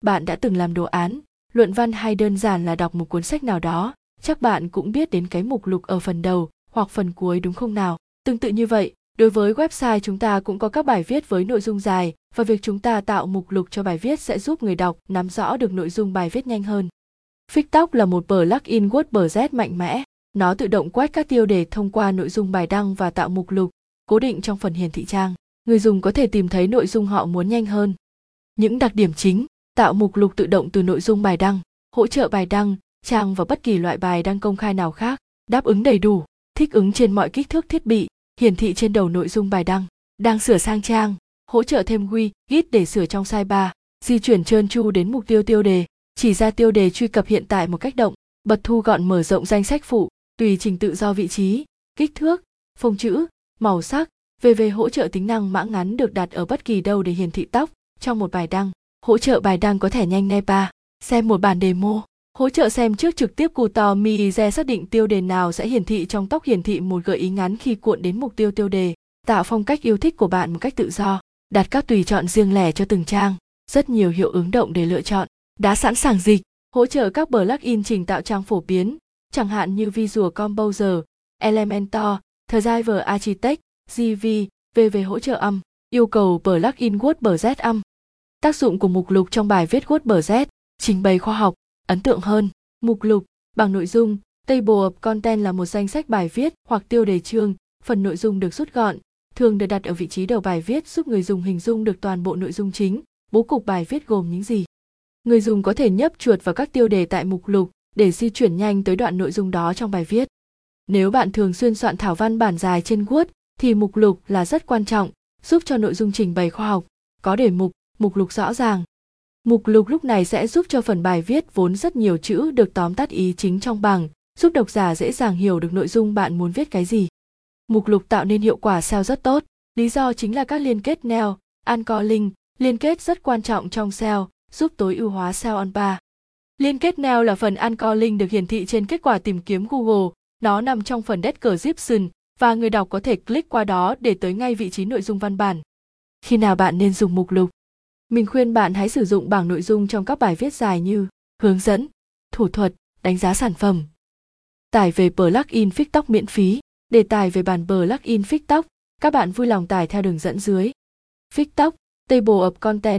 bạn đã từng làm đồ án, luận văn hay đơn giản là đọc một cuốn sách nào đó chắc bạn cũng biết đến cái mục lục ở phần đầu hoặc phần cuối, đúng không nào tương tự như vậy, đối với website chúng ta cũng có các bài viết với nội dung dài và việc chúng ta tạo mục lục cho bài viết sẽ giúp người đọc nắm rõ được nội dung bài viết nhanh hơn TikTok là một plugin WordPress mạnh mẽ. Nó tự động quét các tiêu đề thông qua nội dung bài đăng và tạo mục lục, cố định trong phần hiển thị trang. Người dùng có thể tìm thấy nội dung họ muốn nhanh hơn. Những đặc điểm chính tạo mục lục tự động từ nội dung bài đăng, hỗ trợ bài đăng, trang và bất kỳ loại bài đăng công khai nào khác, đáp ứng đầy đủ, thích ứng trên mọi kích thước thiết bị, hiển thị trên đầu nội dung bài đăng, đang sửa sang trang, hỗ trợ thêm quy, git để sửa trong sidebar, di chuyển trơn tru đến mục tiêu tiêu đề, chỉ ra tiêu đề truy cập hiện tại một cách động, bật thu gọn mở rộng danh sách phụ, tùy trình tự do vị trí, kích thước, phông chữ, màu sắc, VV hỗ trợ tính năng mã ngắn được đặt ở bất kỳ đâu để hiển thị tóc trong một bài đăng. Hỗ trợ bài đăng có thể nhanh NEPA, xem một bản demo, hỗ trợ xem trước trực tiếp Kuto Miize xác định tiêu đề nào sẽ hiển thị trong tóc hiển thị một gợi ý ngắn khi cuộn đến mục tiêu tiêu đề, tạo phong cách yêu thích của bạn một cách tự do, đặt các tùy chọn riêng lẻ cho từng trang, rất nhiều hiệu ứng động để lựa chọn. Đã sẵn sàng dịch, hỗ trợ các plugin trình tạo trang phổ biến, chẳng hạn như Visual Composer, Elementor, Driver Architect, GV, VV hỗ trợ âm, yêu cầu plugin WordPress âm. Tác dụng của mục lục trong bài viết WordPress, trình bày khoa học, ấn tượng hơn. Mục lục, bằng nội dung, Table of Content là một danh sách bài viết hoặc tiêu đề chương, phần nội dung được rút gọn, thường được đặt ở vị trí đầu bài viết giúp người dùng hình dung được toàn bộ nội dung chính, bố cục bài viết gồm những gì. Người dùng có thể nhấp chuột vào các tiêu đề tại mục lục để di chuyển nhanh tới đoạn nội dung đó trong bài viết. Nếu bạn thường xuyên soạn thảo văn bản dài trên Word thì mục lục là rất quan trọng, giúp cho nội dung trình bày khoa học, có đề mục, mục lục rõ ràng. Mục lục lúc này sẽ giúp cho phần bài viết vốn rất nhiều chữ được tóm tắt ý chính trong bằng, giúp độc giả dễ dàng hiểu được nội dung bạn muốn viết cái gì. Mục lục tạo nên hiệu quả SEO rất tốt, lý do chính là các liên kết neo, anchor link, liên kết rất quan trọng trong SEO, giúp tối ưu hóa SEO on bar. Liên kết neo là phần anchor link được hiển thị trên kết quả tìm kiếm Google, nó nằm trong phần description và người đọc có thể click qua đó để tới ngay vị trí nội dung văn bản. Khi nào bạn nên dùng mục lục? Mình khuyên bạn hãy sử dụng bảng nội dung trong các bài viết dài như hướng dẫn, thủ thuật, đánh giá sản phẩm. Tải về plugin tóc miễn phí. Để tải về bản plugin tóc, các bạn vui lòng tải theo đường dẫn dưới. Fix tóc, Table of Content